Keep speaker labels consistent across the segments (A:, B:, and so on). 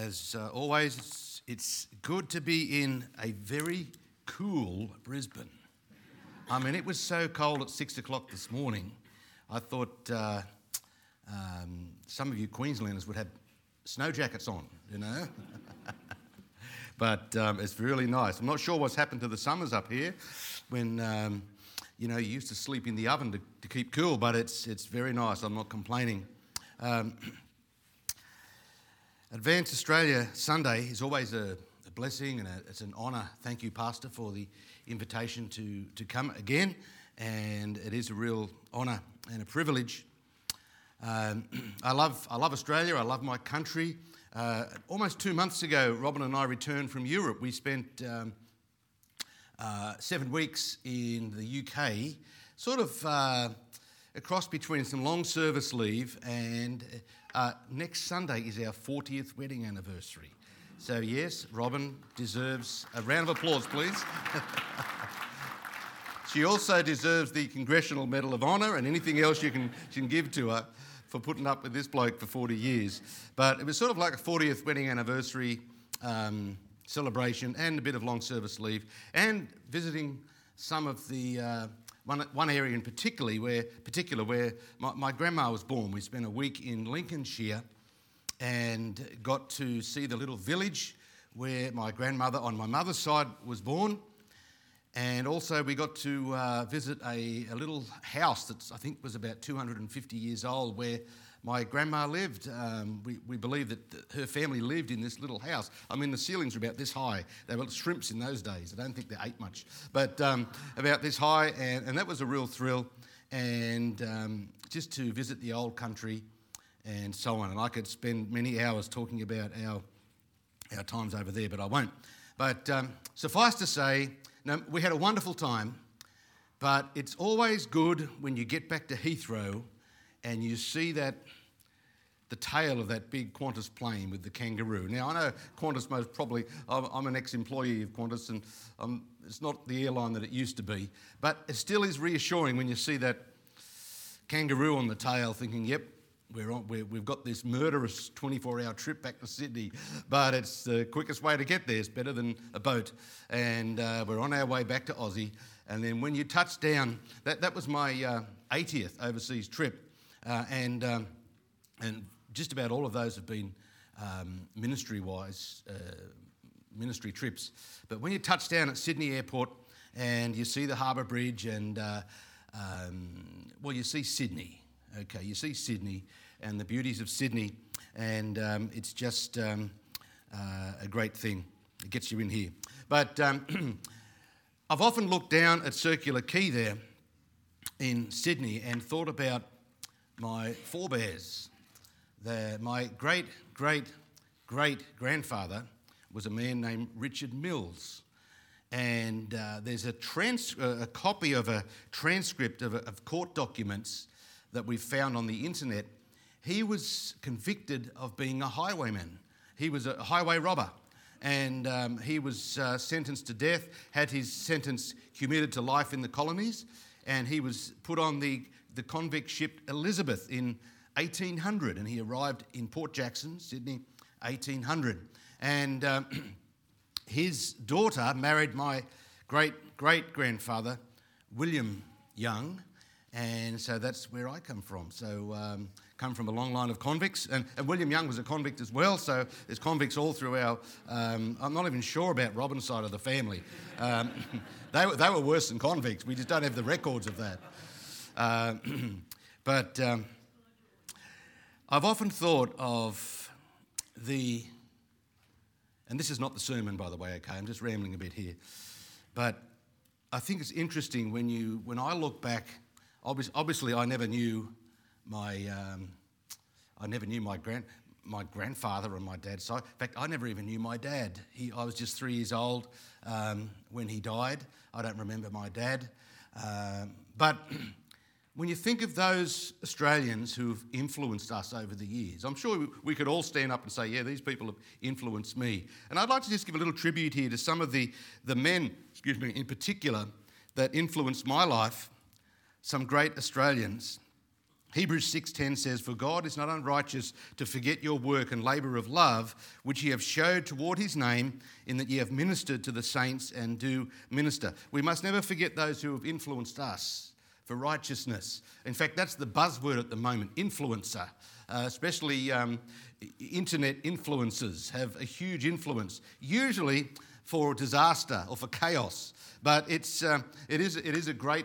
A: As uh, always, it's, good to be in a very cool Brisbane. I mean, it was so cold at six o'clock this morning. I thought uh, um, some of you Queenslanders would have snow jackets on, you know? but um, it's really nice. I'm not sure what's happened to the summers up here when, um, you know, you used to sleep in the oven to, to, keep cool, but it's, it's very nice. I'm not complaining. Um, Advance Australia Sunday is always a, a blessing and a, it's an honour. Thank you, Pastor, for the invitation to, to come again. And it is a real honour and a privilege. Um, I, love, I love Australia, I love my country. Uh, almost two months ago, Robin and I returned from Europe. We spent um, uh, seven weeks in the UK, sort of uh, a cross between some long service leave and uh, next Sunday is our 40th wedding anniversary. So, yes, Robin deserves a round of applause, please. she also deserves the Congressional Medal of Honour and anything else you can, you can give to her for putting up with this bloke for 40 years. But it was sort of like a 40th wedding anniversary um, celebration and a bit of long service leave and visiting some of the uh, one, one area in particularly where, particular where my, my grandma was born. We spent a week in Lincolnshire and got to see the little village where my grandmother on my mother's side was born. And also, we got to uh, visit a, a, little house that I think was about 250 years old where my grandma lived. Um, we, we believe that th- her family lived in this little house. I mean, the ceilings were about this high. They were shrimps in those days. I don't think they ate much, but um, about this high. And, and that was a real thrill. And um, just to visit the old country and so on. And I could spend many hours talking about our, our times over there, but I won't. But um, suffice to say, we had a wonderful time. But it's always good when you get back to Heathrow and you see that the tail of that big Qantas plane with the kangaroo. Now, I know Qantas most probably, I'm, I'm an ex employee of Qantas and um, it's not the airline that it used to be, but it still is reassuring when you see that kangaroo on the tail thinking, yep, we're on, we have got this murderous 24 hour trip back to Sydney, but it's the quickest way to get there. It's better than a boat. And uh, we're on our way back to Aussie. And then when you touch down, that, that was my uh, 80th overseas trip. Uh, and, um, and just about all of those have been um, ministry wise, uh, ministry trips. But when you touch down at Sydney Airport and you see the Harbour Bridge, and uh, um, well, you see Sydney, okay, you see Sydney and the beauties of Sydney, and um, it's just um, uh, a great thing. It gets you in here. But um, I've often looked down at Circular Quay there in Sydney and thought about my forebears. my great, great, great grandfather was a man named Richard Mills. And uh, there's a, trans- uh, a, copy of a transcript of, a, of court documents that we found on the internet. He was convicted of being a highwayman, he was a highway robber. And um, he was uh, sentenced to death, had his sentence commuted to life in the colonies, and he was put on the the convict ship Elizabeth in 1800, and he arrived in Port Jackson, Sydney, 1800. And uh, his daughter married my great great grandfather, William Young, and so that's where I come from. So, um, come from a long line of convicts, and, and, William Young was a convict as well. So, there's convicts all through our. Um, I'm not even sure about Robin's side of the family. Um, they, they were worse than convicts. We just don't have the records of that. Uh, but um, I've often thought of the, and this is not the sermon, by the way, okay, I'm just rambling a bit here, but I think it's interesting when, you, when I look back, obviously, obviously I never knew my, um, I never knew my grand, my grandfather on my dad's side. In fact, I never even knew my dad. He, I was just three years old um, when he died. I don't remember my dad. Um, but When you think of those Australians who've influenced us over the years, I'm sure we could all stand up and say, yeah, these people have influenced me. And I'd like to just give a little tribute here to some of the, the men, excuse me, in particular, that influenced my life, some great Australians. Hebrews 6:10 says, "For God is not unrighteous to forget your work and labor of love, which ye have showed toward his name, in that ye have ministered to the saints and do minister." We must never forget those who have influenced us for righteousness. In fact, that's the buzzword at the moment influencer. Uh, especially um, internet influencers have a huge influence, usually for disaster or for chaos. But it's, uh, it, is, it is a great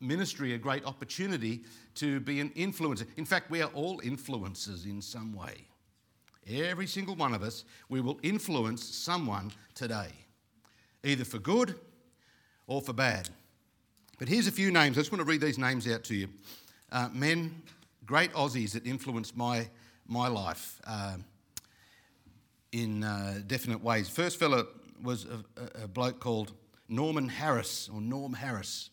A: ministry, a great opportunity to be an influencer. In fact, we are all influencers in some way. Every single one of us, we will influence someone today, either for good or for bad. But here's a few names. I just want to read these names out to you. Uh, men, great Aussies that influenced my, my life uh, in uh, definite ways. First fella was a, a, bloke called Norman Harris, or Norm Harris.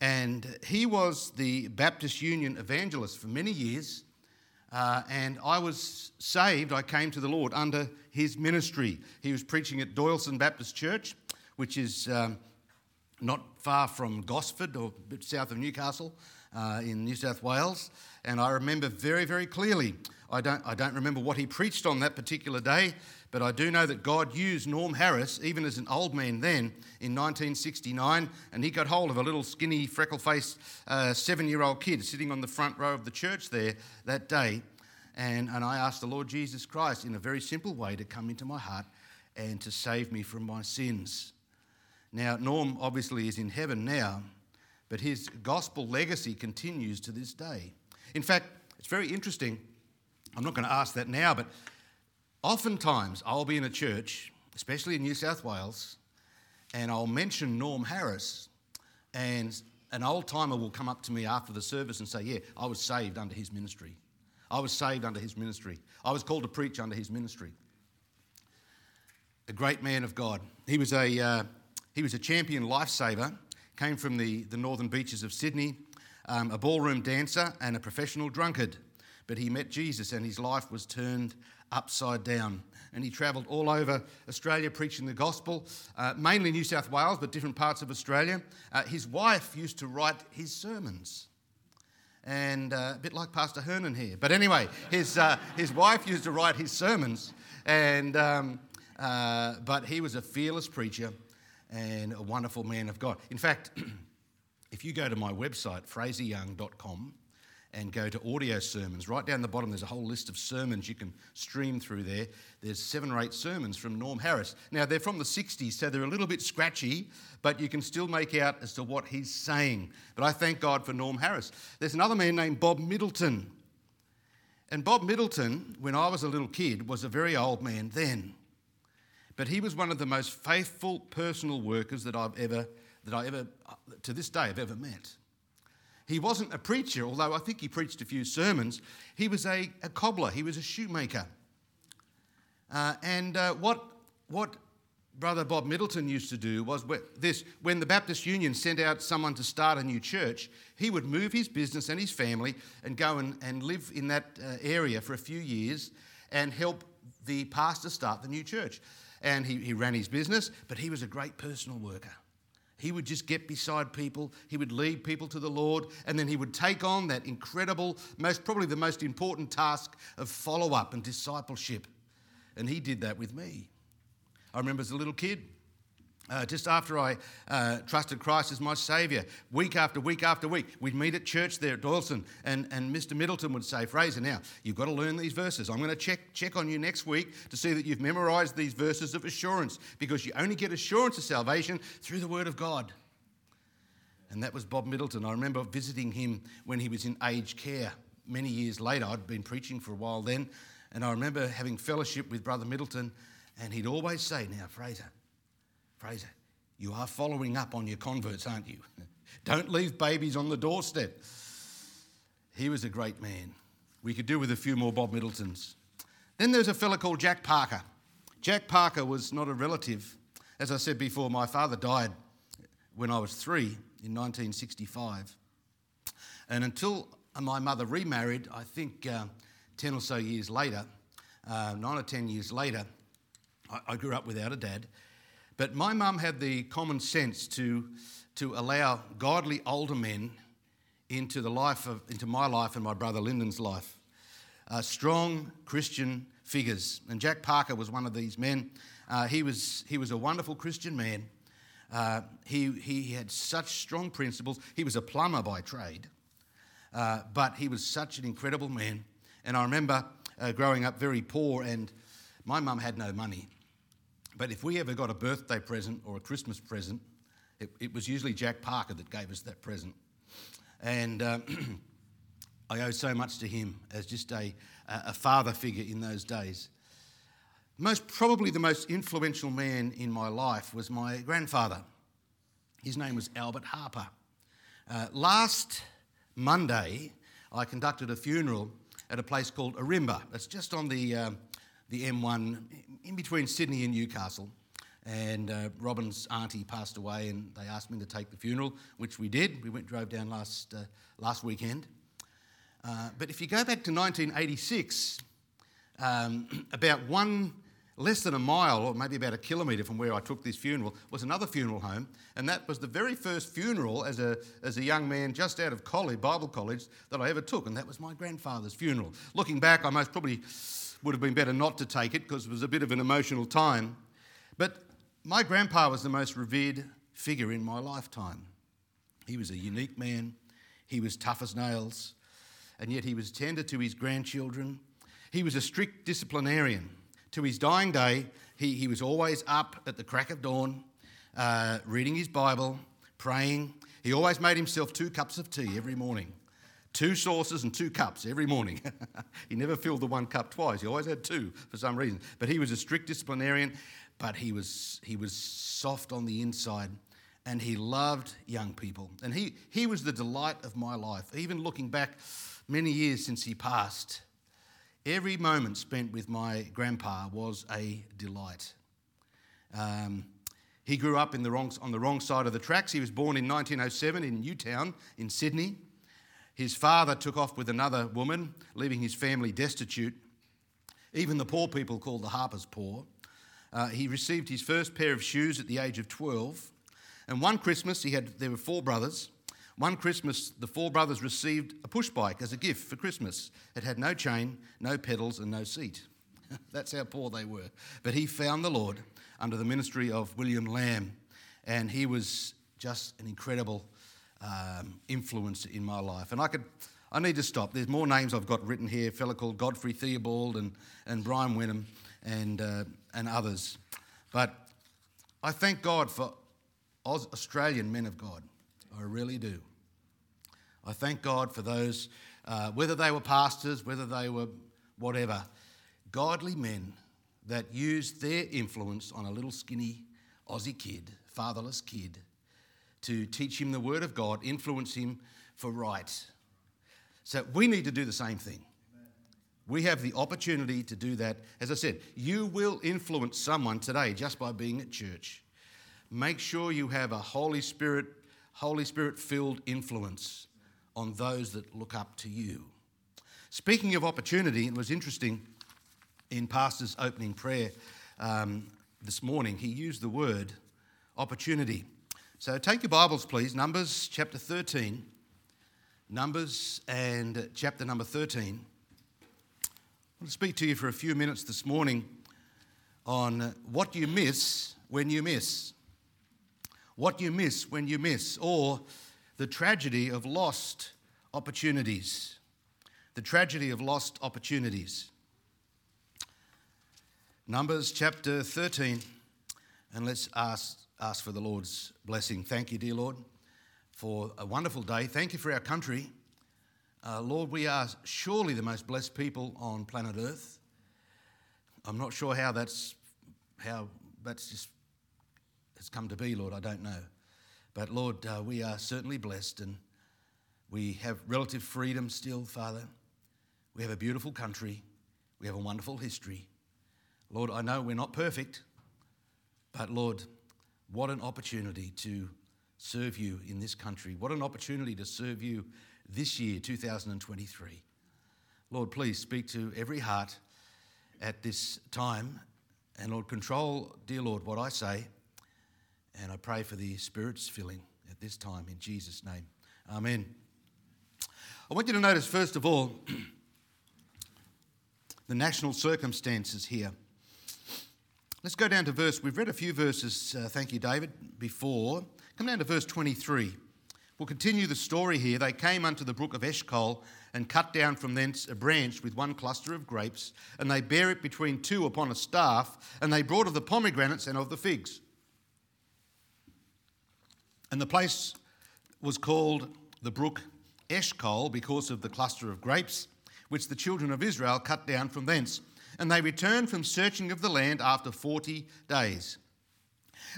A: And he was the Baptist Union evangelist for many years. Uh, and I was saved, I came to the Lord under his ministry. He was preaching at Doyalson Baptist Church, which is. Um, not far from Gosford, or a bit south of Newcastle, uh, in New South Wales. And I remember very, very clearly. I don't, I don't remember what he preached on that particular day, but I do know that God used Norm Harris, even as an old man then, in 1969, and he got hold of a little skinny, freckle faced uh, seven year old kid sitting on the front row of the church there that day. And, and I asked the Lord Jesus Christ in a very simple way to come into my heart and to save me from my sins. Now, Norm obviously is in heaven now, but his gospel legacy continues to this day. In fact, it's very interesting. I'm not going to ask that now, but oftentimes I'll be in a church, especially in New South Wales, and I'll mention Norm Harris, and an old timer will come up to me after the service and say, Yeah, I was saved under his ministry. I was saved under his ministry. I was called to preach under his ministry. A great man of God. He was a, uh, he was a champion lifesaver, came from the, the northern beaches of Sydney, um, a ballroom dancer, and a professional drunkard. But he met Jesus and his life was turned upside down. And he travelled all over Australia preaching the gospel, uh, mainly New South Wales, but different parts of Australia. Uh, his wife used to write his sermons. And uh, a bit like Pastor Hernan here. But anyway, his, uh, his wife used to write his sermons. And, um, uh, but he was a fearless preacher and a wonderful man of God. In fact, if you go to my website, fraseryoung.com, and go to audio sermons. Right down the bottom, there's a whole list of sermons you can stream through there. There's seven or eight sermons from Norm Harris. Now, they're from the 60s, so they're a little bit scratchy, but you can still make out as to what he's saying. But I thank God for Norm Harris. There's another man named Bob Middleton. And Bob Middleton, when I was a little kid, was a very old man then. But he was one of the most faithful personal workers that I've ever, that I ever, to this day, have ever met. He wasn't a preacher, although I think he preached a few sermons. He was a, a cobbler, he was a shoemaker. Uh, and uh, what, what Brother Bob Middleton used to do was this when the Baptist Union sent out someone to start a new church, he would move his business and his family and go and, and live in that uh, area for a few years and help the pastor start the new church and he, he ran his business, but he was a great personal worker. He would just get beside people, he would lead people to the Lord, and then he would take on that incredible, most probably the most important task of follow up and discipleship. And he did that with me. I remember as a little kid, uh, just after I uh, trusted Christ as my Saviour, week after week after week, we'd meet at church there at Dawson, and, and Mr. Middleton would say, Fraser, now, you've got to learn these verses. I'm going to check, check on you next week to see that you've memorised these verses of assurance, because you only get assurance of salvation through the Word of God. And that was Bob Middleton. I remember visiting him when he was in aged care many years later. I'd been preaching for a while then, and I remember having fellowship with Brother Middleton, and he'd always say, Now, Fraser, Fraser, you are following up on your converts, aren't you? Don't leave babies on the doorstep. He was a great man. We could do with a few more Bob Middletons. Then there's a fellow called Jack Parker. Jack Parker was not a relative. As I said before, my father died when I was three in 1965. And until my mother remarried, I think uh, 10 or so years later, uh, nine or 10 years later, I, I grew up without a dad. But my mum had the common sense to, to allow godly older men into the life of, into my life and my brother Lyndon's life. Uh, strong Christian figures. And Jack Parker was one of these men. Uh, he, was, he was a wonderful Christian man. Uh, he, he had such strong principles. He was a plumber by trade, uh, but he was such an incredible man. And I remember uh, growing up very poor, and my mum had no money. But if we ever got a birthday present or a Christmas present, it, it was usually Jack Parker that gave us that present. And uh, I owe so much to him as just a, a father figure in those days. Most probably the most influential man in my life was my grandfather. His name was Albert Harper. Uh, last Monday, I conducted a funeral at a place called Arimba. It's just on the um, the M1 in between Sydney and Newcastle. And uh, Robin's auntie passed away, and they asked me to take the funeral, which we did. We went drove down last uh, last weekend. Uh, but if you go back to 1986, um, about one less than a mile, or maybe about a kilometre from where I took this funeral, was another funeral home, and that was the very first funeral as a, as a young man just out of college, Bible college, that I ever took, and that was my grandfather's funeral. Looking back, I most probably would have been better not to take it because it was a bit of an emotional time. But my grandpa was the most revered figure in my lifetime. He was a unique man, he was tough as nails, and yet he was tender to his grandchildren. He was a strict disciplinarian. To his dying day, he, he was always up at the crack of dawn, uh, reading his Bible, praying. He always made himself two cups of tea every morning. Two saucers and two cups every morning. he never filled the one cup twice. He always had two for some reason. But he was a strict disciplinarian, but he was, he was soft on the inside and he loved young people. And he, he was the delight of my life, even looking back many years since he passed. Every moment spent with my grandpa was a delight. Um, he grew up the wrong, on the wrong side of the tracks. He was born in 1907 in Newtown in Sydney. His father took off with another woman, leaving his family destitute. Even the poor people called the harpers poor. Uh, he received his first pair of shoes at the age of 12. And one Christmas, he had, there were four brothers. One Christmas, the four brothers received a push bike as a gift for Christmas. It had no chain, no pedals, and no seat. That's how poor they were. But he found the Lord under the ministry of William Lamb, and he was just an incredible um, influence in my life. And I could, I need to stop. There's more names I've got written here. A fellow called Godfrey Theobald and, and Brian Wenham and, uh, and others. But I thank God for Australian men of God. I really do. I thank God for those, uh, whether they were pastors, whether they were whatever, godly men that used their influence on a little skinny Aussie kid, fatherless kid, to teach him the Word of God, influence him for right. So we need to do the same thing. We have the opportunity to do that. As I said, you will influence someone today just by being at church. Make sure you have a Holy Spirit, Holy Spirit filled influence on those that look up to you. Speaking of opportunity, it was interesting in Pastor's opening prayer um, this morning, he used the word opportunity. So take your Bibles, please. Numbers chapter 13. Numbers and chapter number 13. I want to speak to you for a few minutes this morning on what you miss when you miss. What you miss when you miss, or the tragedy of lost opportunities. The tragedy of lost opportunities. Numbers chapter 13, and let's ask ask for the Lord's blessing. Thank you, dear Lord, for a wonderful day. Thank you for our country. Uh, Lord, we are surely the most blessed people on planet Earth. I'm not sure how that's how that's just has come to be, Lord. I don't know, but Lord, uh, we are certainly blessed, and we have relative freedom still, Father. We have a beautiful country. We have a wonderful history. Lord, I know we're not perfect, but Lord, what an opportunity to serve you in this country. What an opportunity to serve you this year, 2023. Lord, please speak to every heart at this time. And Lord, control, dear Lord, what I say. And I pray for the Spirit's filling at this time in Jesus' name. Amen. I want you to notice, first of all, the national circumstances here. Let's go down to verse, we've read a few verses, uh, thank you, David, before. Come down to verse 23. We'll continue the story here. They came unto the brook of Eshcol and cut down from thence a branch with one cluster of grapes, and they bare it between two upon a staff, and they brought of the pomegranates and of the figs. And the place was called the brook Eshcol because of the cluster of grapes which the children of Israel cut down from thence and they returned from searching of the land after 40 days.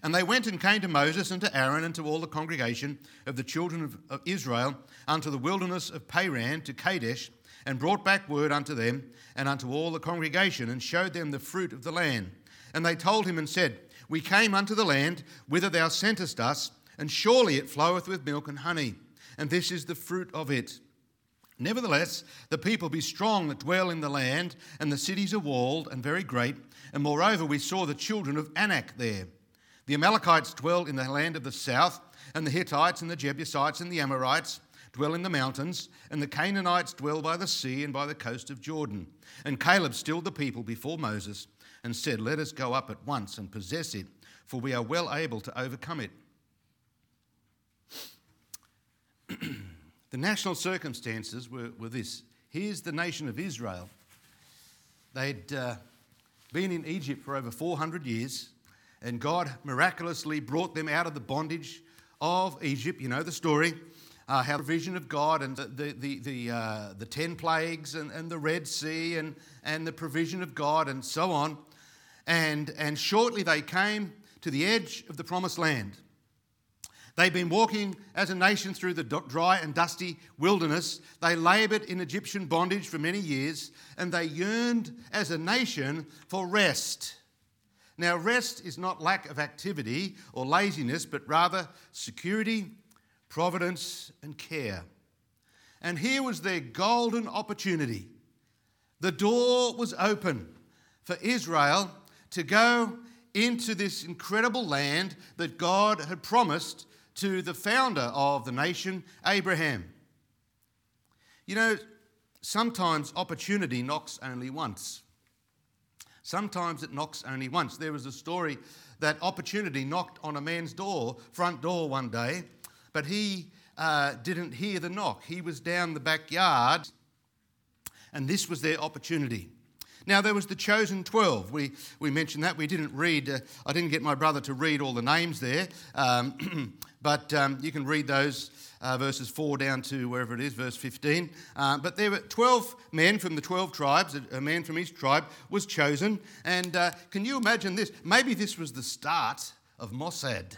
A: And they went and came to Moses and to Aaron and to all the congregation of the children of Israel unto the wilderness of Paran to Kadesh, and brought back word unto them and unto all the congregation, and showed them the fruit of the land. And they told him and said, We came unto the land whither thou sentest us, and surely it floweth with milk and honey, and this is the fruit of it. Nevertheless, the people be strong that dwell in the land, and the cities are walled and very great. And moreover, we saw the children of Anak there. The Amalekites dwell in the land of the south, and the Hittites and the Jebusites and the Amorites dwell in the mountains, and the Canaanites dwell by the sea and by the coast of Jordan. And Caleb stilled the people before Moses and said, Let us go up at once and possess it, for we are well able to overcome it. The national circumstances were, were this. Here's the nation of Israel. They'd uh, been in Egypt for over 400 years, and God miraculously brought them out of the bondage of Egypt. You know the story. Uh, how the vision of God and the, the, the, uh, the ten plagues and, and the Red Sea and, and the provision of God and so on. And, and shortly they came to the edge of the promised land. They've been walking as a nation through the dry and dusty wilderness. They labored in Egyptian bondage for many years, and they yearned as a nation for rest. Now, rest is not lack of activity or laziness, but rather security, providence, and care. And here was their golden opportunity. The door was open for Israel to go into this incredible land that God had promised to the founder of the nation, Abraham. You know, sometimes opportunity knocks only once. Sometimes it knocks only once. There was a story that opportunity knocked on a man's door, front door one day, but he uh, didn't hear the knock. He was down the backyard, and this was their opportunity. Now, there was the chosen 12. We, we mentioned that. We didn't read, uh, I didn't get my brother to read all the names there. Um, But um, you can read those uh, verses 4 down to wherever it is, verse 15. Uh, but there were 12 men from the 12 tribes, a, man from each tribe was chosen. And uh, can you imagine this? Maybe this was the start of Mossad.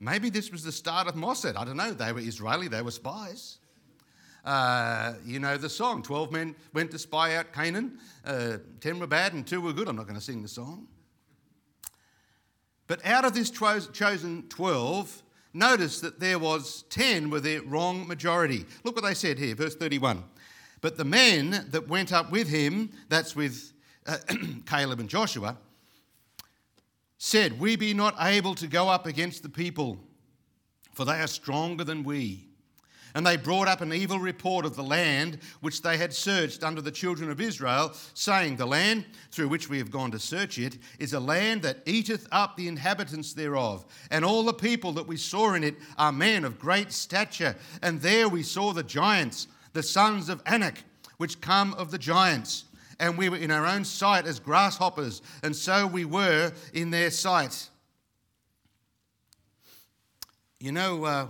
A: Maybe this was the start of Mossad. I don't know. They were Israeli, they were spies. Uh, you know the song 12 men went to spy out Canaan, uh, 10 were bad and 2 were good. I'm not going to sing the song. But out of this tro- chosen 12, notice that there was 10 with their wrong majority. Look what they said here, verse 31. But the men that went up with him, that's with uh, Caleb and Joshua, said, We be not able to go up against the people, for they are stronger than we. And they brought up an evil report of the land which they had searched under the children of Israel, saying, The land through which we have gone to search it is a land that eateth up the inhabitants thereof. And all the people that we saw in it are men of great stature. And there we saw the giants, the sons of Anak, which come of the giants. And we were in our own sight as grasshoppers, and so we were in their sight. You know, uh,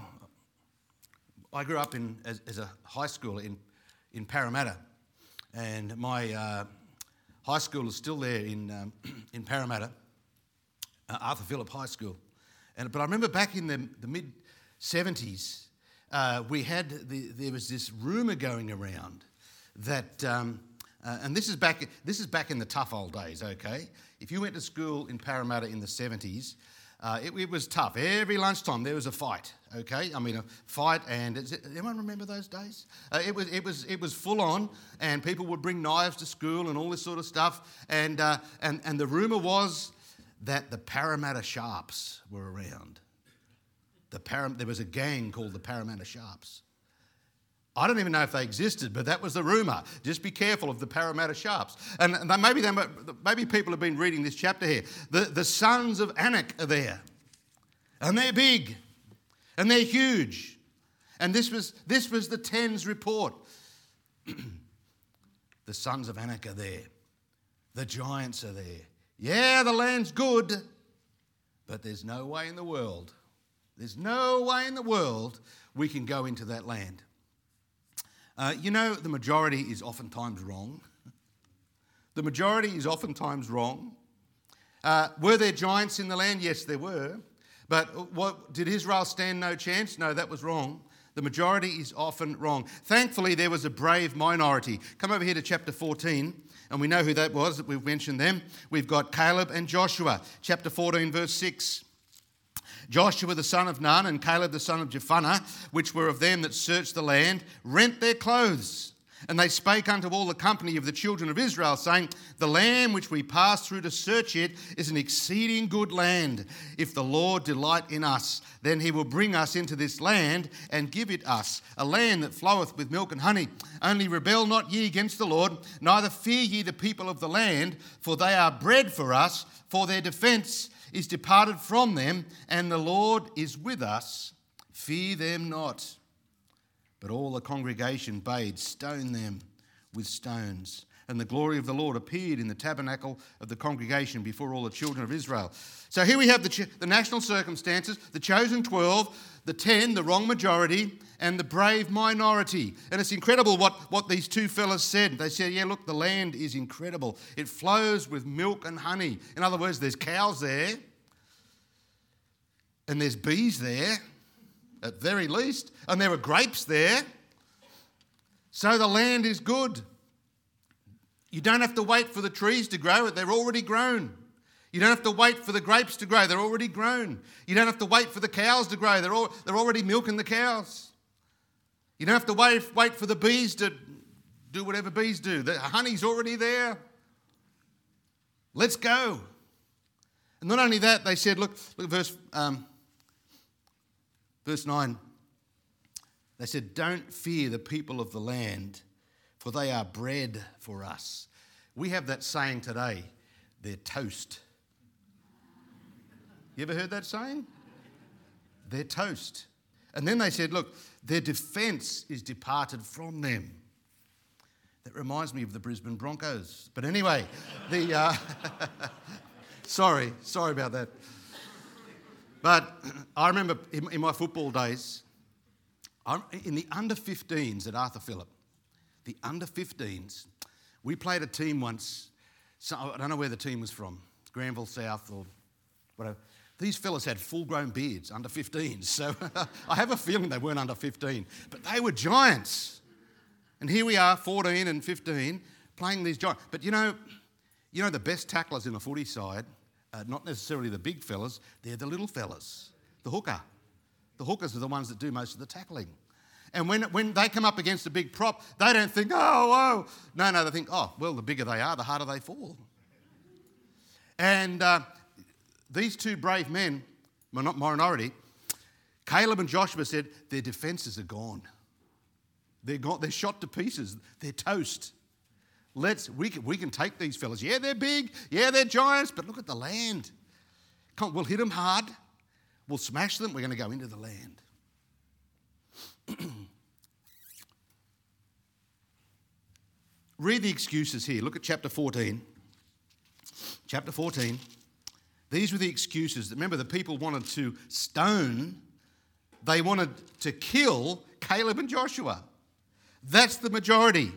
A: I grew up in, as, as a high schooler in, in Parramatta, and my uh, high school is still there in, um, in Parramatta, uh, Arthur Phillip High School. And, but I remember back in the, the mid 70s, uh, we had the, there was this rumor going around that, um, uh, and this is back this is back in the tough old days. Okay, if you went to school in Parramatta in the 70s, uh, it, it, was tough. Every lunchtime there was a fight. Okay, I mean a fight, and it, anyone remember those days? Uh, it was it was it was full on, and people would bring knives to school and all this sort of stuff. And uh, and and the rumor was that the Parramatta Sharps were around. The Param- there was a gang called the Parramatta Sharps, I don't even know if they existed, but that was the rumor. Just be careful of the Parramatta Sharps. And maybe, they, maybe people have been reading this chapter here. The, the sons of Anak are there, and they're big, and they're huge. And this was, this was the Tens report. the sons of Anak are there, the giants are there. Yeah, the land's good, but there's no way in the world, there's no way in the world we can go into that land. Uh, you know, the majority is oftentimes wrong. The majority is oftentimes wrong. Uh, were there giants in the land? Yes, there were. But what, did Israel stand no chance? No, that was wrong. The majority is often wrong. Thankfully, there was a brave minority. Come over here to chapter 14, and we know who that was. We've mentioned them. We've got Caleb and Joshua, chapter 14, verse 6. Joshua the son of Nun and Caleb the son of Jephunneh, which were of them that searched the land, rent their clothes. And they spake unto all the company of the children of Israel, saying, The land which we passed through to search it is an exceeding good land. If the Lord delight in us, then he will bring us into this land and give it us, a land that floweth with milk and honey. Only rebel not ye against the Lord, neither fear ye the people of the land, for they are bread for us, for their defense is departed from them, and the Lord is with us. Fear them not. But all the congregation bade stone them with stones and the glory of the Lord appeared in the tabernacle of the congregation before all the children of Israel. So here we have the, ch- the national circumstances, the chosen 12, the 10, the wrong majority, and the brave minority. And it's incredible what, what these two fellas said. They said, Yeah, look, the land is incredible. It flows with milk and honey. In other words, there's cows there, and there's bees there, at very least, and there are grapes there. So the land is good. You don't have to wait for the trees to grow, they're already grown. You don't have to wait for the grapes to grow, they're already grown. You don't have to wait for the cows to grow, they're, all, they're already milking the cows. You don't have to wait, wait for the bees to do whatever bees do. The honey's already there. Let's go. And not only that, they said, look, look at verse, um, verse 9. They said, Don't fear the people of the land, for they are bread for us. We have that saying today they're toast. You ever heard that saying? They're toast. And then they said, Look, their defence is departed from them. That reminds me of the Brisbane Broncos. But anyway, the. Uh, sorry, sorry about that. But I remember in, in my football days, I, in the under 15s at Arthur Phillip, the under 15s. We played a team once, so I don't know where the team was from, Granville South or whatever. These fellas had full grown beards, under 15s. So I have a feeling they weren't under 15, but they were giants. And here we are, 14 and 15, playing these giants. But you know, you know the best tacklers in the footy side not necessarily the big fellas, they're the little fellas, the hooker. The hookers are the ones that do most of the tackling. And when, when they come up against a big prop, they don't think, oh, oh. No, no, they think, oh, well, the bigger they are, the harder they fall. And uh, these two brave men, minority, Caleb and Joshua said, their defenses are gone. They're, gone. they're shot to pieces, they're toast. Let's, we can, we can take these fellas. Yeah, they're big. Yeah, they're giants, but look at the land. Come, we'll hit them hard. We'll smash them. We're going to go into the land. Read the excuses here. Look at chapter 14. Chapter 14. These were the excuses. Remember, the people wanted to stone, they wanted to kill Caleb and Joshua. That's the majority.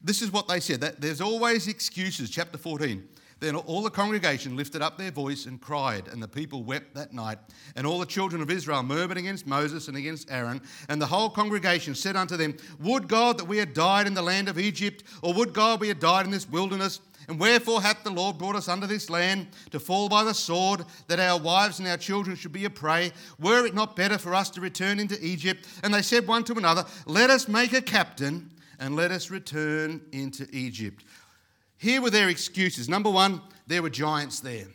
A: This is what they said. That, there's always excuses. Chapter 14. Then all the congregation lifted up their voice and cried, and the people wept that night. And all the children of Israel murmured against Moses and against Aaron. And the whole congregation said unto them, Would God that we had died in the land of Egypt, or would God we had died in this wilderness? And wherefore hath the Lord brought us unto this land to fall by the sword, that our wives and our children should be a prey? Were it not better for us to return into Egypt? And they said one to another, Let us make a captain and let us return into Egypt. Here were their excuses. Number one, there were giants there.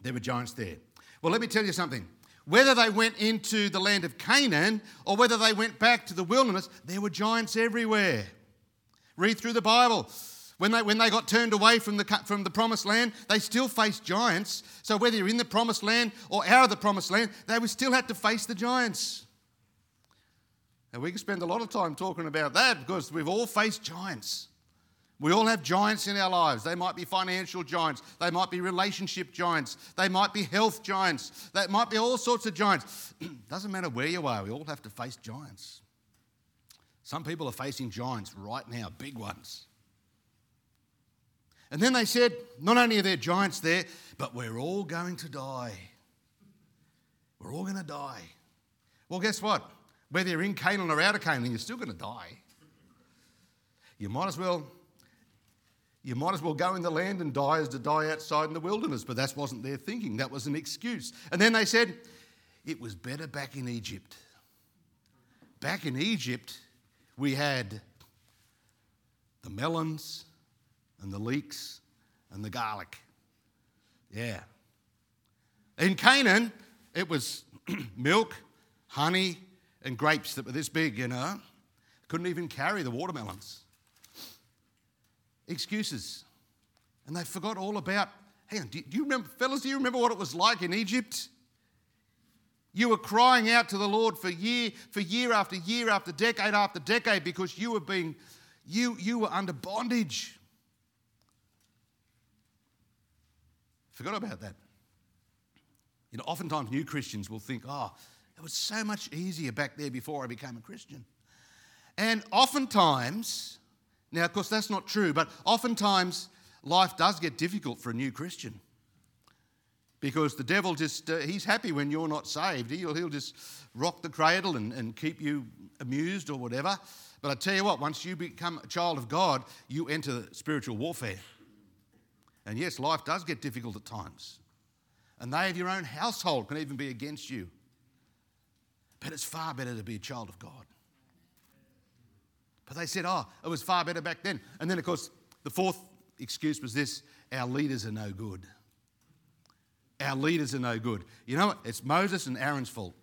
A: There were giants there. Well, let me tell you something. Whether they went into the land of Canaan or whether they went back to the wilderness, there were giants everywhere. Read through the Bible. When they, when they got turned away from the, from the promised land, they still faced giants. So, whether you're in the promised land or out of the promised land, they still had to face the giants. And we can spend a lot of time talking about that because we've all faced giants. We all have giants in our lives. They might be financial giants. They might be relationship giants. They might be health giants. They might be all sorts of giants. Doesn't matter where you are, we all have to face giants. Some people are facing giants right now, big ones. And then they said, not only are there giants there, but we're all going to die. We're all going to die. Well, guess what? Whether you're in Canaan or out of Canaan, you're still going to die. You might as well you might as well go in the land and die as to die outside in the wilderness. But that wasn't their thinking, that was an excuse. And then they said, It was better back in Egypt. Back in Egypt, we had the melons and the leeks and the garlic. Yeah. In Canaan, it was milk, honey, and grapes that were this big, you know. Couldn't even carry the watermelons excuses. And they forgot all about, hang on, do you remember, fellas, do you remember what it was like in Egypt? You were crying out to the Lord for year, for year after year after decade after decade because you were being, you, you were under bondage. Forgot about that. You know, oftentimes new Christians will think, oh, it was so much easier back there before I became a Christian. And oftentimes, now, of course, that's not true, but oftentimes life does get difficult for a new Christian because the devil just, uh, he's happy when you're not saved. He'll, he'll just rock the cradle and, and keep you amused or whatever. But I tell you what, once you become a child of God, you enter spiritual warfare. And yes, life does get difficult at times. And they of your own household can even be against you. But it's far better to be a child of God. But they said, oh, it was far better back then. And then, of course, the fourth excuse was this our leaders are no good. Our leaders are no good. You know what? It's Moses and Aaron's fault.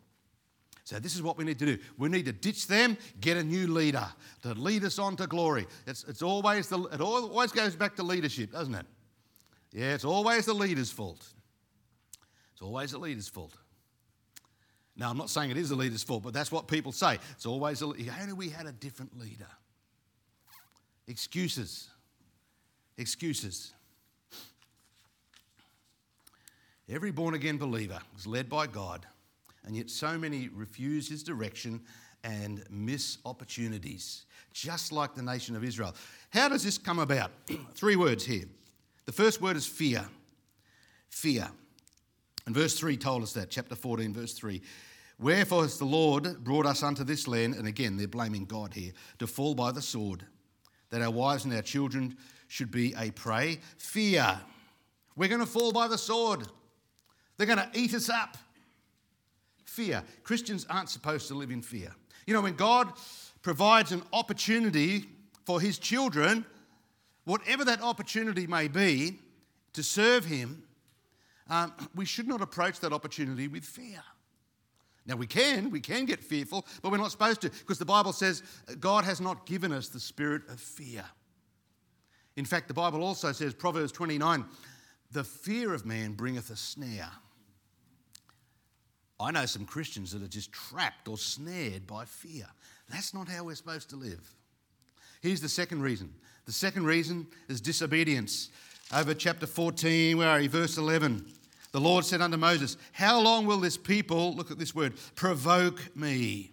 A: So, this is what we need to do. We need to ditch them, get a new leader to lead us on to glory. It's, it's always the, it always goes back to leadership, doesn't it? Yeah, it's always the leader's fault. It's always the leader's fault. Now, I'm not saying it is the leader's fault, but that's what people say. It's always, only we had a different leader. Excuses. Excuses. Every born again believer is led by God, and yet so many refuse his direction and miss opportunities, just like the nation of Israel. How does this come about? Three words here. The first word is fear. Fear. And verse 3 told us that, chapter 14, verse 3. Wherefore has the Lord brought us unto this land, and again they're blaming God here, to fall by the sword, that our wives and our children should be a prey? Fear. We're going to fall by the sword. They're going to eat us up. Fear. Christians aren't supposed to live in fear. You know, when God provides an opportunity for his children, whatever that opportunity may be, to serve him, um, we should not approach that opportunity with fear. Now, we can, we can get fearful, but we're not supposed to because the Bible says uh, God has not given us the spirit of fear. In fact, the Bible also says, Proverbs 29, the fear of man bringeth a snare. I know some Christians that are just trapped or snared by fear. That's not how we're supposed to live. Here's the second reason the second reason is disobedience. Over chapter 14, where are you? Verse 11. The Lord said unto Moses, How long will this people, look at this word, provoke me?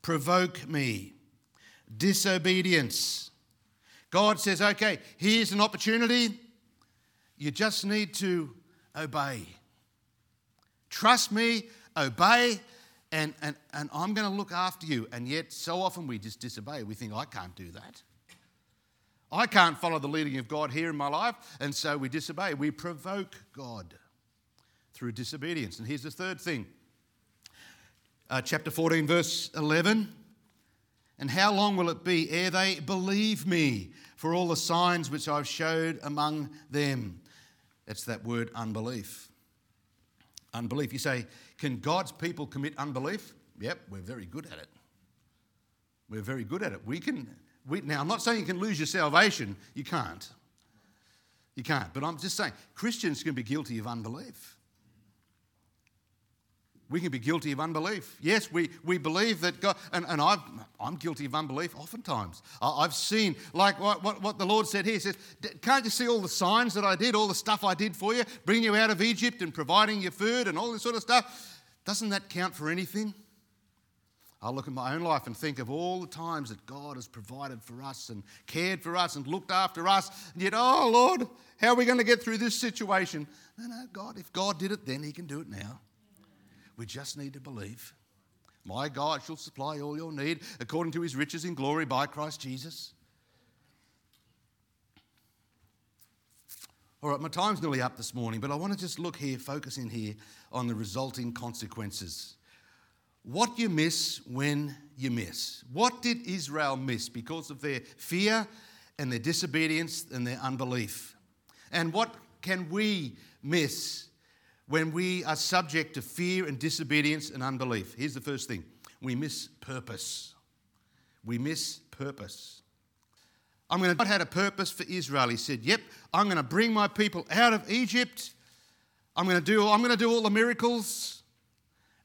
A: Provoke me. Disobedience. God says, Okay, here's an opportunity. You just need to obey. Trust me, obey, and, and, and I'm going to look after you. And yet, so often we just disobey. We think, I can't do that. I can't follow the leading of God here in my life, and so we disobey. We provoke God through disobedience. And here's the third thing uh, chapter 14, verse 11. And how long will it be ere they believe me for all the signs which I've showed among them? That's that word unbelief. Unbelief. You say, can God's people commit unbelief? Yep, we're very good at it. We're very good at it. We can we, now, I'm not saying you can lose your salvation. You can't. You can't. But I'm just saying Christians can be guilty of unbelief. We can be guilty of unbelief. Yes, we, we believe that God, and, and i am guilty of unbelief oftentimes. I, have seen, like what, what, what, the Lord said here, he says, Can't you see all the signs that I did, all the stuff I did for you, bringing you out of Egypt and providing you food and all this sort of stuff? Doesn't that count for anything? I look at my own life and think of all the times that God has provided for us and cared for us and looked after us. And yet, oh Lord, how are we going to get through this situation? No, no, God, if God did it then, He can do it now. We just need to believe. My God shall supply all your need according to His riches in glory by Christ Jesus. All right, my time's nearly up this morning, but I want to just look here, focus in here on the resulting consequences what you miss when you miss. What did Israel miss because of their fear and their disobedience and their unbelief? And what can we miss when we are subject to fear and disobedience and unbelief? Here's the first thing we miss purpose. We miss purpose. I'm going to, God had a purpose for Israel. He said, Yep, I'm going to bring my people out of Egypt. I'm going to do, I'm going to do all the miracles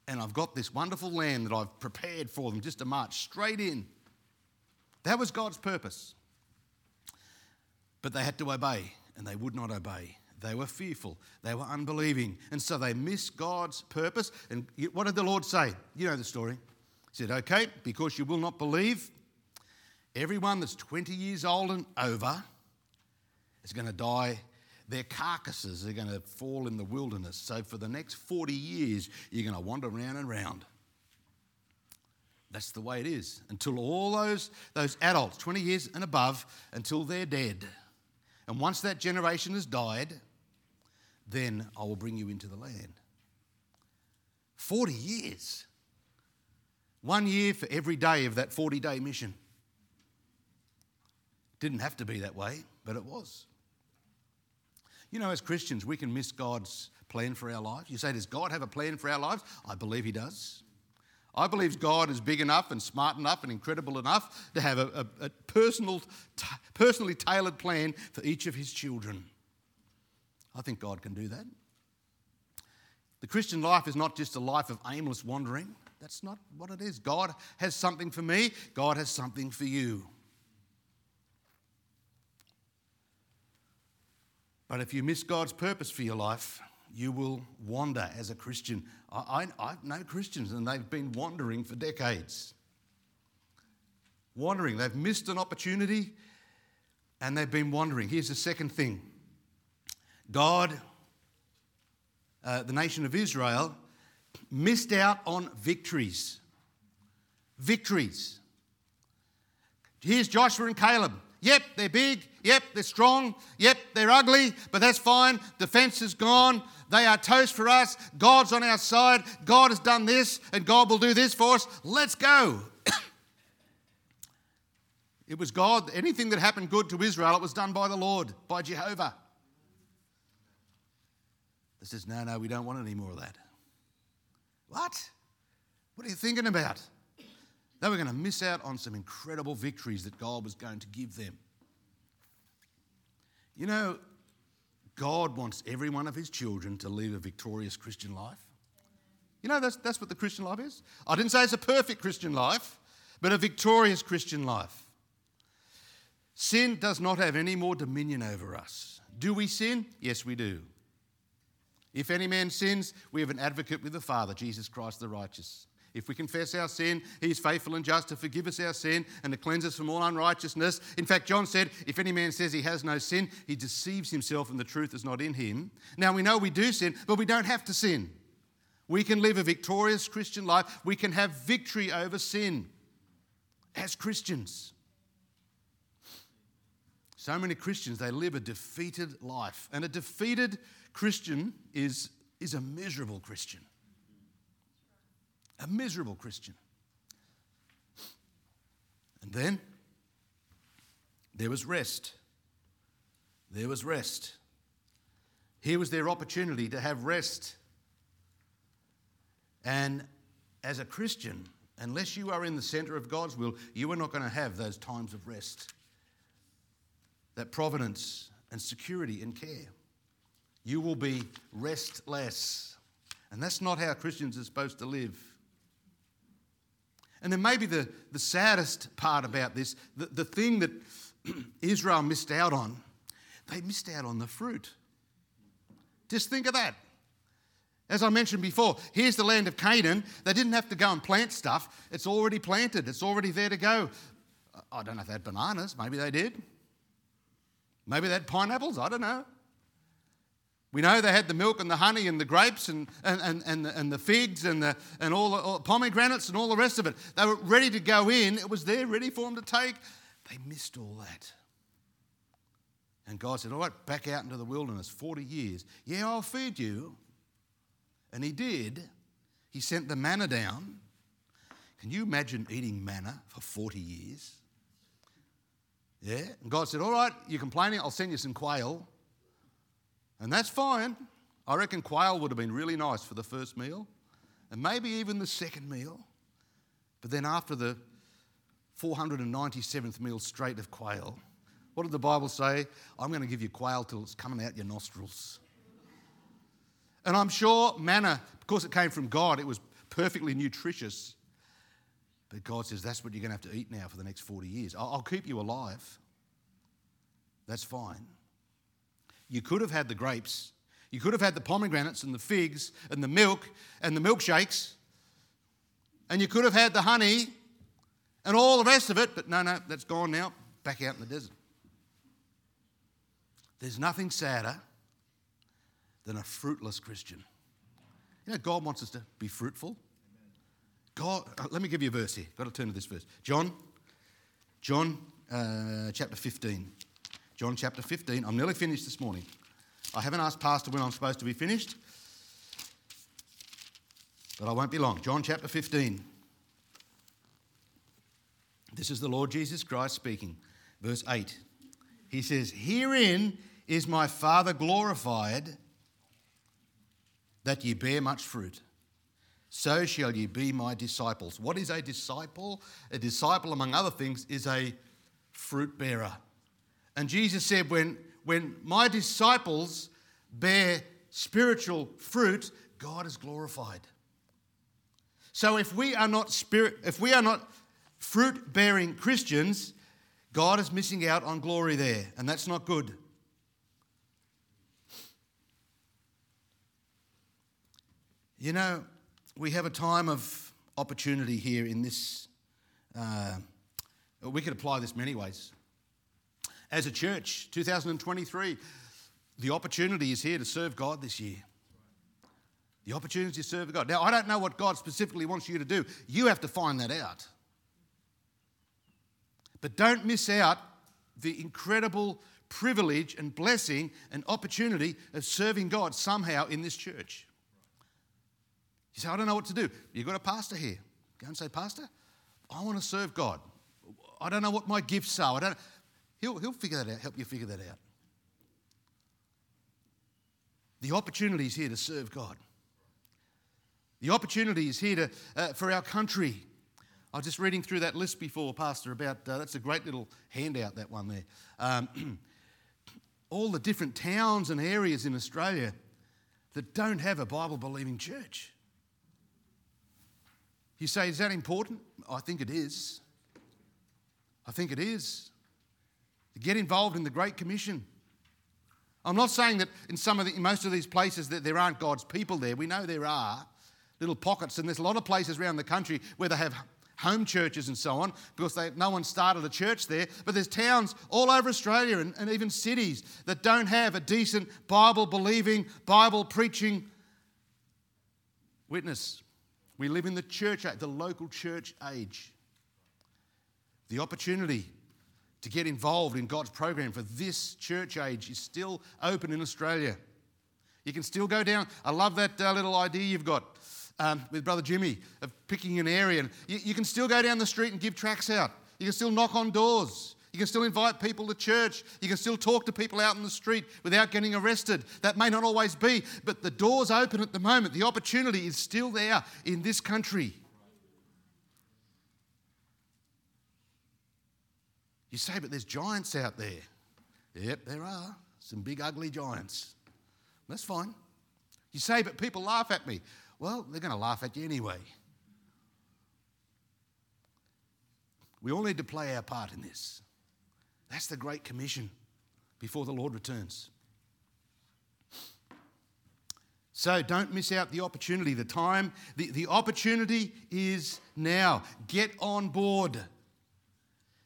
A: and I've got this wonderful land that I've prepared for them just to march straight in. That was God's purpose. But they had to obey, and they would not obey. They were fearful. They were unbelieving. And so they missed God's purpose. And what did the Lord say? You know the story. He said, Okay, because you will not believe, everyone that's 20 years old and over is going to die their carcasses are going to fall in the wilderness. So for the next 40 years, you're going to wander round and round. That's the way it is until all those, those adults, 20 years and above, until they're dead. And once that generation has died, then I will bring you into the land. 40 years. One year for every day of that 40 day mission. Didn't have to be that way, but it was. You know, as Christians, we can miss God's plan for our lives. You say, Does God have a plan for our lives? I believe He does. I believe God is big enough and smart enough and incredible enough to have a, a, a personal, t- personally tailored plan for each of His children. I think God can do that. The Christian life is not just a life of aimless wandering. That's not what it is. God has something for me, God has something for you. But if you miss God's purpose for your life, you will wander as a Christian. I, I, I know Christians and they've been wandering for decades. Wandering. They've missed an opportunity and they've been wandering. Here's the second thing God, uh, the nation of Israel, missed out on victories. Victories. Here's Joshua and Caleb. Yep, they're big. Yep, they're strong. Yep, they're ugly, but that's fine. The fence is gone. They are toast for us. God's on our side. God has done this, and God will do this for us. Let's go. it was God. Anything that happened good to Israel, it was done by the Lord, by Jehovah. This says, no, no, we don't want any more of that. What? What are you thinking about? They were going to miss out on some incredible victories that God was going to give them. You know, God wants every one of his children to live a victorious Christian life. You know, that's, that's what the Christian life is. I didn't say it's a perfect Christian life, but a victorious Christian life. Sin does not have any more dominion over us. Do we sin? Yes, we do. If any man sins, we have an advocate with the Father, Jesus Christ the righteous. If we confess our sin, he is faithful and just to forgive us our sin and to cleanse us from all unrighteousness. In fact, John said, If any man says he has no sin, he deceives himself and the truth is not in him. Now we know we do sin, but we don't have to sin. We can live a victorious Christian life, we can have victory over sin as Christians. So many Christians, they live a defeated life. And a defeated Christian is, is a miserable Christian a miserable Christian. And then there was rest. There was rest. Here was their opportunity to have rest. And as a Christian, unless you are in the center of God's will, you are not going to have those times of rest, that providence and security and care. You will be restless. And that's not how Christians are supposed to live. And then maybe the, the saddest part about this, the, the thing that Israel missed out on, they missed out on the fruit. Just think of that. As I mentioned before, here's the land of Canaan. They didn't have to go and plant stuff. It's already planted, it's already there to go. I don't know if they had bananas. Maybe they did. Maybe they had pineapples. I don't know. We know they had the milk and the honey and the grapes and, and, and, and, the, and the figs and, the, and all the all, pomegranates and all the rest of it. They were ready to go in, it was there ready for them to take. They missed all that. And God said, All right, back out into the wilderness 40 years. Yeah, I'll feed you. And He did. He sent the manna down. Can you imagine eating manna for 40 years? Yeah. And God said, All right, you're complaining, I'll send you some quail. And that's fine. I reckon quail would have been really nice for the first meal and maybe even the second meal. But then after the 497th meal straight of quail, what did the Bible say? I'm going to give you quail till it's coming out your nostrils. And I'm sure manna, because it came from God, it was perfectly nutritious. But God says, that's what you're going to have to eat now for the next 40 years. I'll keep you alive. That's fine. You could have had the grapes. You could have had the pomegranates and the figs and the milk and the milkshakes. And you could have had the honey and all the rest of it, but no, no, that's gone now. Back out in the desert. There's nothing sadder than a fruitless Christian. You know, God wants us to be fruitful. God, uh, let me give you a verse here. I've got to turn to this verse. John, John uh, chapter 15. John chapter 15. I'm nearly finished this morning. I haven't asked Pastor when I'm supposed to be finished, but I won't be long. John chapter 15. This is the Lord Jesus Christ speaking. Verse 8. He says, Herein is my Father glorified, that ye bear much fruit. So shall ye be my disciples. What is a disciple? A disciple, among other things, is a fruit bearer. And Jesus said, when, when my disciples bear spiritual fruit, God is glorified. So if we are not spirit, if we are not fruit-bearing Christians, God is missing out on glory there, and that's not good. You know, we have a time of opportunity here in this. Uh, we could apply this many ways as a church, 2023. The opportunity is here to serve God this year. The opportunity to serve God. Now, I don't know what God specifically wants you to do. You have to find that out. But don't miss out the incredible privilege and blessing and opportunity of serving God somehow in this church. You say, I don't know what to do. You've got a pastor here. Go and say, Pastor, I want to serve God. I don't know what my gifts are. I don't He'll, he'll figure that out, help you figure that out. The opportunity is here to serve God. The opportunity is here to, uh, for our country. I was just reading through that list before, Pastor, about uh, that's a great little handout, that one there. Um, all the different towns and areas in Australia that don't have a Bible believing church. You say, is that important? I think it is. I think it is to get involved in the Great Commission. I'm not saying that in some of the, most of these places that there aren't God's people there. We know there are little pockets, and there's a lot of places around the country where they have home churches and so on because they, no one started a church there. But there's towns all over Australia and, and even cities that don't have a decent Bible believing, Bible preaching witness. We live in the church, the local church age. The opportunity to get involved in God's program for this church age is still open in Australia. You can still go down. I love that uh, little idea you've got um, with Brother Jimmy of picking an area. And you, you, can still go down the street and give tracts out. You can still knock on doors. You can still invite people to church. You can still talk to people out in the street without getting arrested. That may not always be, but the door's open at the moment. The opportunity is still there in this country. You say, but there's giants out there. Yep, there are. Some big, ugly giants. That's fine. You say, but people laugh at me. Well, they're going to laugh at you anyway. We all need to play our part in this. That's the Great Commission before the Lord returns. So don't miss out the opportunity. The time, the, the opportunity is now. Get on board.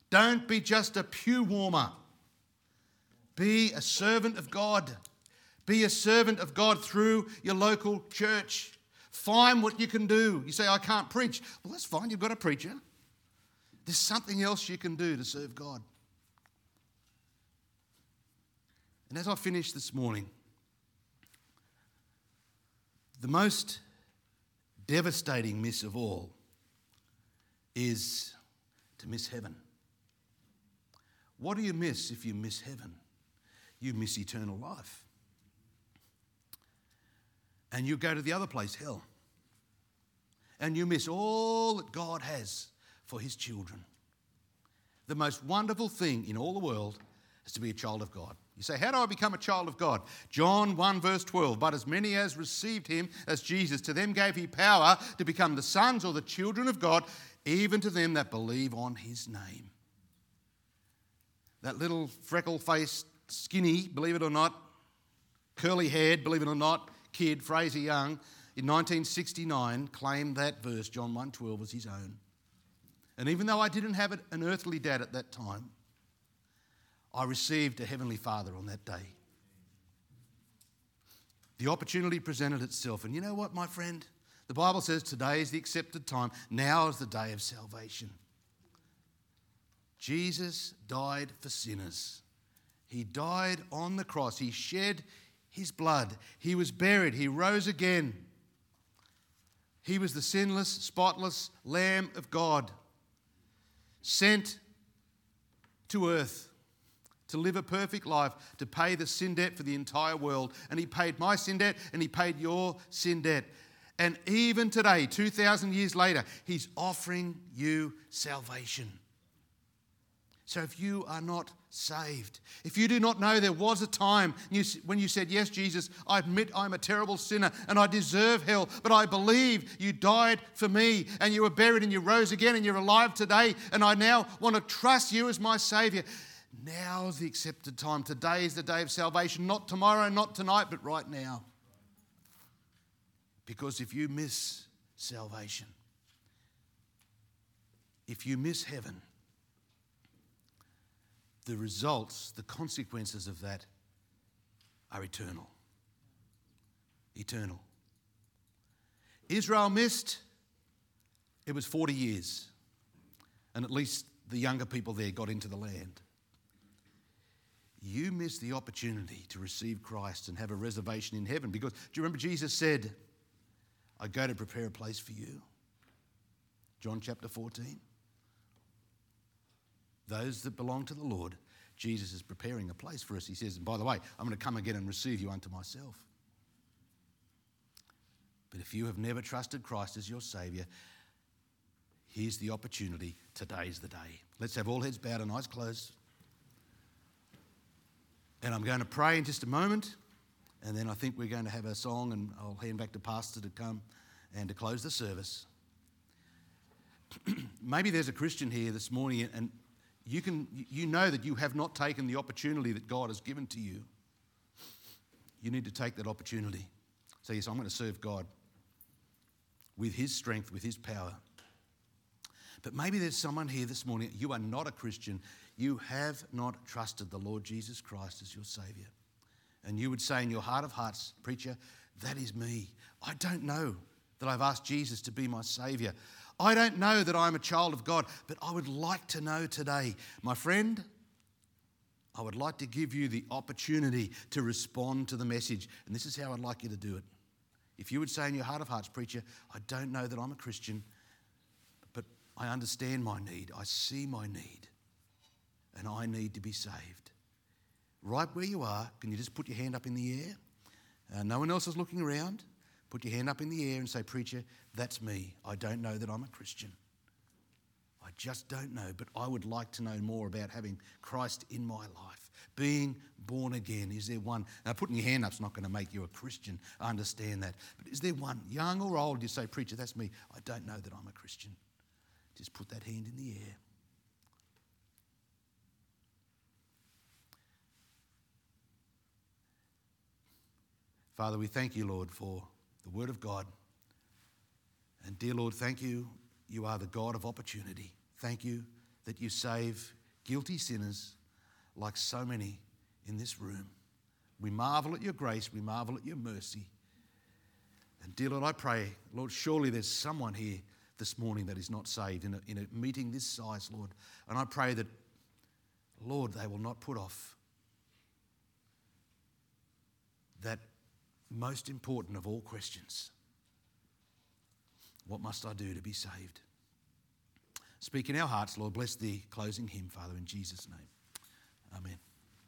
A: Don't be just a pew warmer. Be a servant of God. Be a servant of God through your local church. Find what you can do. You say, I can't preach. Well, that's fine. You've got a preacher. There's something else you can do to serve God. And as I finish this morning, the most devastating miss of all is to miss heaven. What do you miss if you miss heaven? You miss eternal life. And you go to the other place, hell. And you miss all that God has for his children. The most wonderful thing in all the world is to be a child of God. You say, How do I become a child of God? John 1, verse 12. But as many as received him as Jesus, to them gave he power to become the sons or the children of God, even to them that believe on his name that little freckle faced, skinny, believe it or not, curly haired, believe it or not, kid, Fraser Young, in 1969 claimed that verse, John 1.12, was his own. And even though I didn't have an earthly dad at that time, I received a heavenly father on that day. The opportunity presented itself. And you know what, my friend? The Bible says today is the accepted time. Now is the day of salvation. Jesus died for sinners. He died on the cross. He shed his blood. He was buried. He rose again. He was the sinless, spotless Lamb of God, sent to earth to live a perfect life, to pay the sin debt for the entire world. And He paid my sin debt and He paid your sin debt. And even today, 2,000 years later, He's offering you salvation. So if you are not saved, if you do not know there was a time when you said, Yes, Jesus, I admit I'm a terrible sinner and I deserve hell, but I believe you died for me and you were buried and you rose again and you're alive today, and I now want to trust you as my Savior. Now is the accepted time. Today is the day of salvation, not tomorrow, not tonight, but right now. Because if you miss salvation, if you miss heaven, the results, the consequences of that are eternal. Eternal. Israel missed, it was 40 years. And at least the younger people there got into the land. You miss the opportunity to receive Christ and have a reservation in heaven because do you remember Jesus said, I go to prepare a place for you? John chapter 14 those that belong to the Lord, Jesus is preparing a place for us. He says, and by the way, I'm going to come again and receive you unto myself. But if you have never trusted Christ as your Saviour, here's the opportunity. Today's the day. Let's have all heads bowed and eyes closed. And I'm going to pray in just a moment. And then I think we're going to have a song, and I'll hand back to Pastor to come and to close the service. Maybe there's a Christian here this morning, and you, can, you know that you have not taken the opportunity that God has given to you. You need to take that opportunity. Say, so yes, I'm going to serve God with His strength, with His power. But maybe there's someone here this morning, you are not a Christian. You have not trusted the Lord Jesus Christ as your Savior. And you would say in your heart of hearts, Preacher, that is me. I don't know that I've asked Jesus to be my Savior. I don't know that I'm a child of God, but I would like to know today. My friend, I would like to give you the opportunity to respond to the message. And this is how I'd like you to do it. If you would say in your heart of hearts, Preacher, I don't know that I'm a Christian, but I understand my need, I see my need, and I need to be saved. Right where you are, can you just put your hand up in the air? Uh, no one else is looking around. Put your hand up in the air and say, Preacher, that's me. I don't know that I'm a Christian. I just don't know, but I would like to know more about having Christ in my life, being born again. Is there one? Now, putting your hand up is not going to make you a Christian. I understand that. But is there one, young or old, you say, Preacher, that's me. I don't know that I'm a Christian. Just put that hand in the air. Father, we thank you, Lord, for the Word of God. And dear Lord, thank you. You are the God of opportunity. Thank you that you save guilty sinners like so many in this room. We marvel at your grace, we marvel at your mercy. And dear Lord, I pray, Lord, surely there's someone here this morning that is not saved in a, in a meeting this size, Lord. And I pray that, Lord, they will not put off that most important of all questions what must I do to be saved? Speak in our hearts, Lord. Bless the closing hymn, Father, in Jesus' name. Amen.